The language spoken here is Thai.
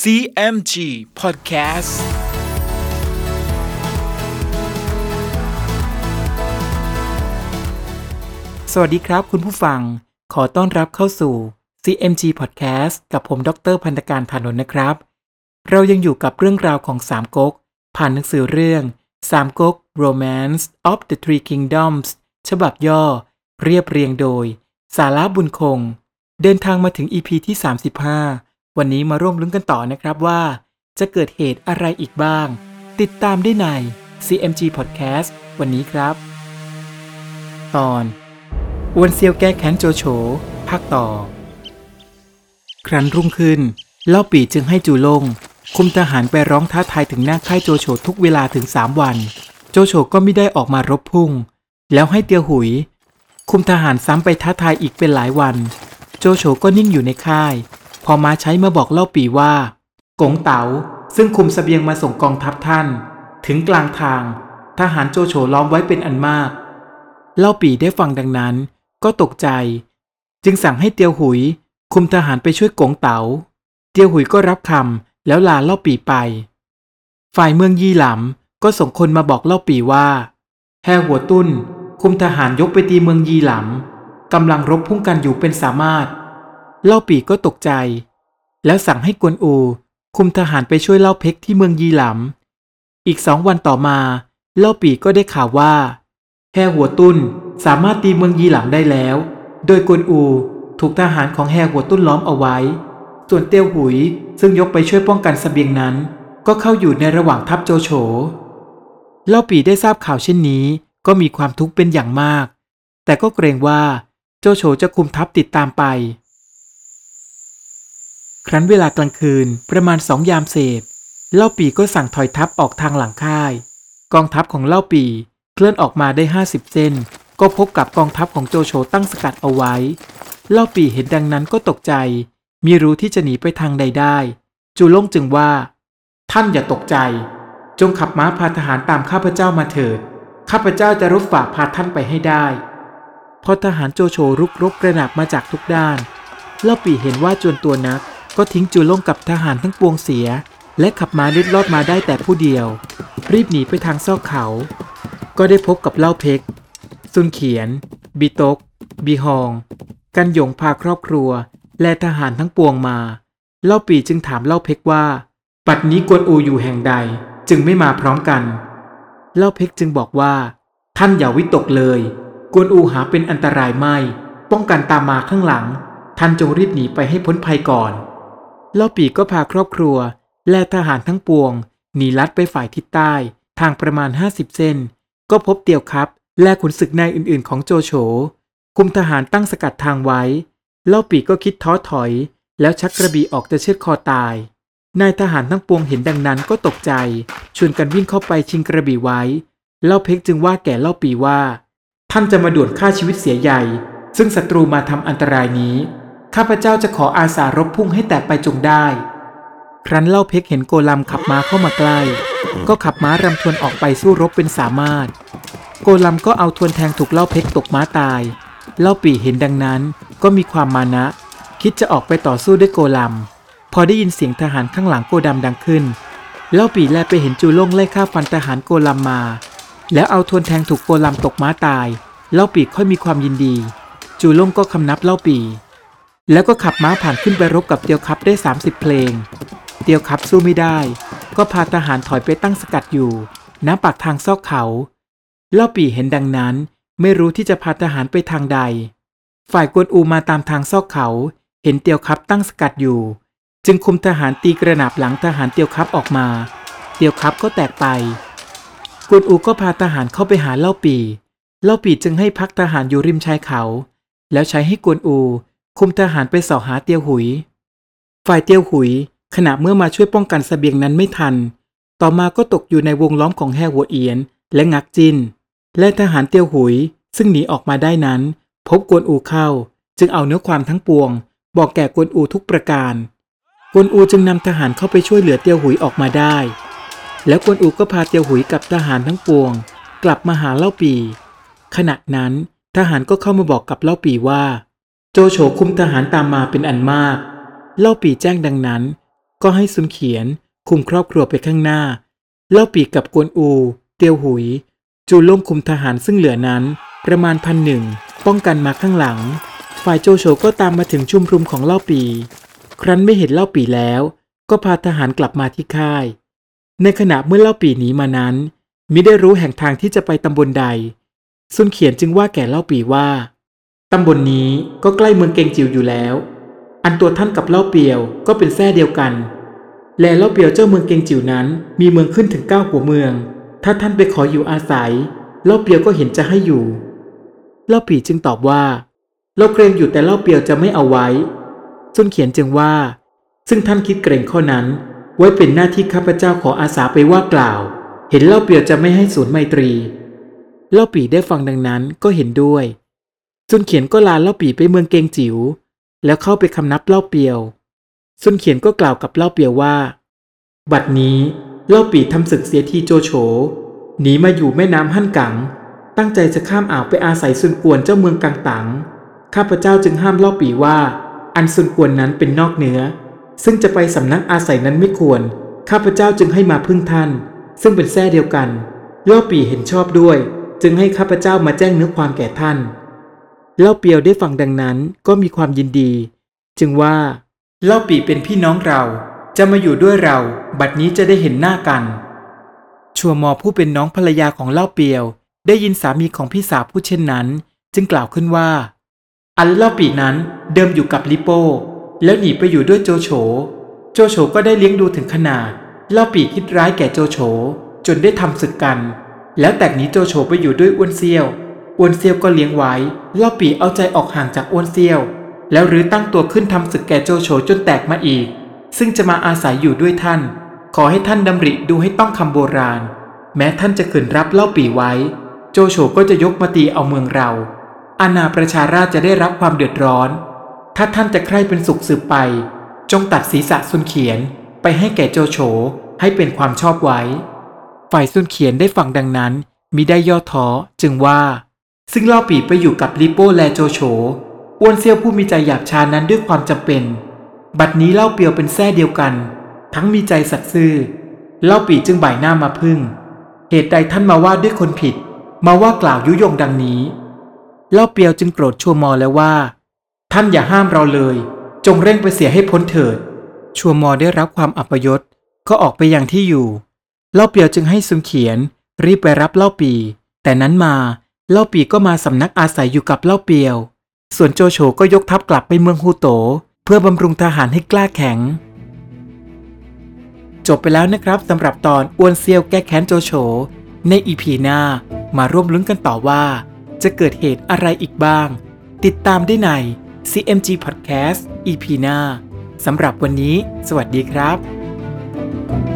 CMG Podcast สวัสดีครับคุณผู้ฟัง ขอต้อนรับเข้าสู่ CMG Podcast กับผมดรพันธการธานนท์นะครับ เรายังอยู่กับเรื่องราวของสามก๊กผ่านหนังสือเรื่องสามก๊ก Romance of the Three Kingdoms ฉบับย่อ เรียบเรียงโดย สาระบุญคง เดินทางมาถึง EP ที่ 35 วันนี้มาร่วมลุ้นกันต่อนะครับว่า จะเกิดเหตุอะไรอีกบ้าง ติดตามได้ใน CMG Podcast วันนี้ครับ ตอนอวนเซียวแก้แค้นโจโฉภาคต่อ ครั้นรุ่งขึ้น เล่าปีจึงให้จูลง คุมทหารไปร้องท้าทายถึงหน้าค่ายโจโฉทุกเวลาถึงสามวัน โจโฉก็ไม่ได้ออกมารบพุ่ง แล้วให้เตียวหุย คุมทหารซ้ำไปท้าทายอีกเป็นหลายวัน โจโฉก็นิ่งอยู่ในค่าย พอมาใช้มาบอกเล่าปีว่ากงเต๋าซึ่งคุมสเสบียงมาส่งกองทัพท่าน ถึงกลางทาง ทหารโจโฉล้อมไว้เป็นอันมาก เล่าปีได้ฟังดังนั้น ก็ตกใจ จึงสั่งให้เตียวหุย คุมทหารไปช่วยกงเต๋าเตียวหุยก็รับคำแล้วลาเล่าปีไป ฝ่ายเมืองยี่หลำก็ส่งคนมาบอกเล่าปีว่า แห่หัวตุ้น คุมทหารยกไปตีเมืองยีหลำกำลังรบพุ่งกันอยู่เป็นสามารถ เล่าปีก็ตกใจ แล้วสั่งให้กวนอู คุมทหารไปช่วยเล่าเพกที่เมืองยีหลำอีกสองวันต่อมา เล่าปีก็ได้ข่าวว่าแห่หัวตุ้นสามารถตีเมืองยีหลำได้แล้ว โดยกวนอูถูกทหารของแห่หัวตุ้นล้อมเอาไว้ ส่วนเตียวหุยซึ่งยกไปช่วยป้องกันสเสบียงนั้น ก็เข้าอยู่ในระหว่างทัพโจโฉเล่าปีได้ทราบข่าวเช่นนี้ก็มีความทุกข์เป็นอย่างมาก แต่ก็เกรงว่าโจโฉจะคุมทัพติดตามไป ครั้นเวลากลางคืนประมาณสองยามเศษ เล่าปีก็สั่งถอยทัพออกทางหลังค่าย กองทัพของเล่าปีเคลื่อนออกมาได้ห้าสิบเส้น ก็พบกับกองทัพของโจโฉตั้งสกัดเอาไว้ เล่าปีเห็นดังนั้นก็ตกใจ มีรู้ที่จะหนีไปทางใดได้ จูล่งจึงว่า ท่านอย่าตกใจ จงขับม้าพาทหารตามข้าพเจ้ามาเถิด ข้าพเจ้าจะรุกฝ่าพาท่านไปให้ได้พอทหารโจโฉรุกรบกระหนับมาจากทุกด้าน เล่าปีเห็นว่าจวนตัวนัก ก็ทิ้งจูล่งกับทหารทั้งปวงเสีย และขับม้าเล็ดลอดมาได้แต่ผู้เดียว รีบหนีไปทางซอกเขา ก็ได้พบกับเล่าเพกซุนเขียน บีตก บีฮอง กันหยงพาครอบครัว และทหารทั้งปวงมา เล่าปีจึงถามเล่าเพกว่า ปัดนี้กวนอูอยู่แห่งใดจึงไม่มาพร้อมกัน เล่าเพกจึงบอกว่า ท่านอย่าวิตกเลย กวนอูหาเป็นอันตรายไม่ ป้องกันตามมาข้างหลัง ท่านจงรีบหนีไปให้พ้นภัยก่อน เล่าปีก็พาครอบครัว และทหารทั้งปวงหนีลัดไปฝ่ายทิศใต้ ทางประมาณ 50 เส้น ก็พบเตียวครับ และขุนศึกนายอื่นๆ ของโจโฉคุมทหารตั้งสกัดทางไว้ เล่าปีก็คิดท้อถอย แล้วชักกระบี่ออกจะเชือดคอตาย นายทหารทั้งปวงเห็นดังนั้นก็ตกใจ ชวนกันวิ่งเข้าไปชิงกระบี่ไว้ เล่าเพ็กจึงว่าแก่เล่าปีว่า ท่านจะมาด่วนฆ่าชีวิตเสียใหญ่ ซึ่งศัตรูมาทำอันตรายนี้ ข้าพเจ้าจะขออาสารบพุ่งให้แตกไปจงได้ ครั้นเล่าเพกเห็นโกลัมขับม้าเข้ามาใกล้ ก็ขับม้ารำทวนออกไปสู้รบเป็นสามารถ โกลัมก็เอาทวนแทงถูกเล่าเพกตกม้าตาย เล่าปีเห็นดังนั้นก็มีความมานะ คิดจะออกไปต่อสู้ด้วยโกลัม พอได้ยินเสียงทหารข้างหลังโกดำดังขึ้น เล่าปีแลไปเห็นจูล่งไล่ฆ่าฟันทหารโกลัมมา แล้วเอาทวนแทงถูกโกลัมตกม้าตาย เล่าปีค่อยมีความยินดี จูล่งก็คำนับเล่าปี แล้วก็ขับม้าผ่านขึ้นไปรบกับเตียวคับได้ 30 เพลง เตียวคับสู้ไม่ได้ ก็พาทหารถอยไปตั้งสกัดอยู่ ณปากทางซอกเขาเล่าปีเห็นดังนั้น ไม่รู้ที่จะพาทหารไปทางใด ฝ่ายกวนอูมาตามทางซอกเขา เห็นเตียวคับตั้งสกัดอยู่ จึงคุมทหารตีกระหนาบหลังทหารเตียวคับออกมา เตียวคับก็แตกไปกวนอูก็พาทหารเข้าไปหาเล่าปีเล่าปีจึงให้พักทหารอยู่ริมชายเขา แล้วใช้ให้กวนอู คุมทหารไปสอหาเตียวหุย ฝ่ายเตียวหุยขณะเมื่อมาช่วยป้องกันสเสบียงนั้นไม่ทัน ต่อมาก็ตกอยู่ในวงล้อมของแห่หัวเอียน และงักจิน และทหารเตียวหุย ซึ่งหนีออกมาได้นั้น พบกวนอูเข้า จึงเอาเนื้อความทั้งปวง บอกแก่กวนอูทุกประการ กวนอูจึงนำทหารเข้าไปช่วยเหลือเตียวหุยออกมาได้ แล้วกวนอูก็พาเตียวหุยกับทหารทั้งปวง กลับมาหาเล่าปี ขณะนั้นทหารก็เข้ามาบอกกับเล่าปีว่า โจโฉคุมทหารตามมาเป็นอันมาก เล่าปีแจ้งดังนั้น ก็ให้ซุนเขียน คุมครอบครัวไปข้างหน้า เล่าปีกับกวนอู เตียวหุย จูล่งคุมทหารซึ่งเหลือนั้น ประมาณพันหนึ่งป้องกันมาข้างหลัง ฝ่ายโจโฉก็ตามมาถึงชุมรุมของเล่าปี ครั้นไม่เห็นเล่าปีแล้ว ก็พาทหารกลับมาที่ค่าย ในขณะเมื่อเล่าปีหนีมานั้นมิได้รู้แห่งทางที่จะไปตำบลใดซุนเขียนจึงว่าแก่เล่าปีว่า ตำบลนนี้ก็ใกล้เมืองเกงจิวอยู่แล้ว อันตัวท่านกับเล่าเปียวก็เป็นแท้เดียวกัน และเล่าเปียวเจ้าเมืองเกงจิวนั้น มีเมืองขึ้นถึงเก้าหัวเมือง ถ้าท่านไปขออยู่อาศัย เล่าเปียวก็เห็นจะให้อยู่ เล่าปีจึงตอบว่า เราเกรงอยู่แต่เล่าเปียวจะไม่เอาไว้ซุนเขียนจึงว่า ซึ่งท่านคิดเกรงข้อนั้น ไว้เป็นหน้าที่ข้าพเจ้าขออาสาไปว่ากล่าว เห็นเล่าเปียวจะไม่ให้ศูนย์ไมตรี เล่าปีได้ฟังดังนั้นก็เห็นด้วย ซุนเขียนก็ลาเล่าปีไปเมืองเกงจิ๋วแล้วเข้าไปคำนับเล่าเปียว ซุนเขียนก็กล่าวกับเล่าเปียวว่า บัดนี้เล่าปีทำศึกเสียทีโจโฉหนีมาอยู่แม่น้ำฮั่นกัง ตั้งใจจะข้ามอ่าวไปอาศัยซุนกวนเจ้าเมืองกังตังข้าพเจ้าจึงห้ามเล่าปีว่า อันซุนกวนนั้นเป็นนอกเหนือซึ่งจะไปสำนักอาศัยนั้นไม่ควร ข้าพเจ้าจึงให้มาพึ่งท่าน ซึ่งเป็นแท้เดียวกันเล่าปีเห็นชอบด้วย จึงให้ข้าพเจ้ามาแจ้งเนื้อความแก่ท่าน เล่าเปียวได้ฟังดังนั้นก็มีความยินดี จึงว่าเล่าปีเป็นพี่น้องเรา จะมาอยู่ด้วยเรา บัดนี้จะได้เห็นหน้ากัน ชัวมอผู้เป็นน้องภรรยาของเล่าเปียว ได้ยินสามีของพี่สาวพูดเช่นนั้น จึงกล่าวขึ้นว่า อันเล่าปีนั้นเดิมอยู่กับลิโป้แล้วหนีไปอยู่ด้วยโจโฉ โจโฉก็ได้เลี้ยงดูถึงขนาด เล่าปีคิดร้ายแก่โจโฉจนได้ทำศึกกัน แล้วแต่งหนี้โจโฉไปอยู่ด้วยอ้วนเซียว อ้วนเซียวก็เลี้ยงไว้เล่าปีเอาใจออกห่างจากอ้วนเซียว แล้วรื้อตั้งตัวขึ้นทำศึกแก่โจโฉจนแตกมาอีก ซึ่งจะมาอาศัยอยู่ด้วยท่าน ขอให้ท่านดำริดูให้ต้องคำโบราณ แม้ท่านจะขืนรับเล่าปีไว้ โจโฉก็จะยกมาตีเอาเมืองเรา อาณาประชาราชจะได้รับความเดือดร้อน ถ้าท่านจะใคร่เป็นสุขสืบไป จงตัดศีรษะซุนเขียนไปให้แก่โจโฉให้เป็นความชอบไว้ ฝ่ายซุนเขียนได้ฟังดังนั้นมิได้ย่อท้อจึงว่า ซึ่งเล่าปีไปอยู่กับลิโป้และโจโฉอ้วนเซียวผู้มีใจหยาบช้านั้นด้วยความจำเป็น บัดนี้เล่าเปียวเป็นแท้เดียวกัน ทั้งมีใจสัตย์ซื่อ เล่าปีจึงบ่ายหน้ามาพึ่ง เหตุใดท่านมาว่าด้วยคนผิด มาว่ากล่าวยุยงดังนี้ เล่าเปียวจึงโกรธชัวมอแล้วว่า ท่านอย่าห้ามเราเลย จงเร่งไปเสียให้พ้นเถิด ชัวมอได้รับความอัปยศก็ออกไปอย่างที่อยู่ เล่าเปียวจึงให้ซุนเขียน รีบไปรับเล่าปี แต่นั้นมา เล่าปีก็มาสำนักอาศัยอยู่กับเล่าเปียว ส่วนโจโฉก็ยกทัพกลับไปเมืองฮูโต เพื่อบำรุงทหารให้กล้าแข็ง จบไปแล้วนะครับสำหรับตอนอ้วนเซียวแก้แค้นโจโฉ ในอีพีหน้ามาร่วมลุ้นกันต่อว่า จะเกิดเหตุอะไรอีกบ้าง ติดตามได้ใน CMG Podcast EP หน้าสำหรับวันนี้ สวัสดีครับ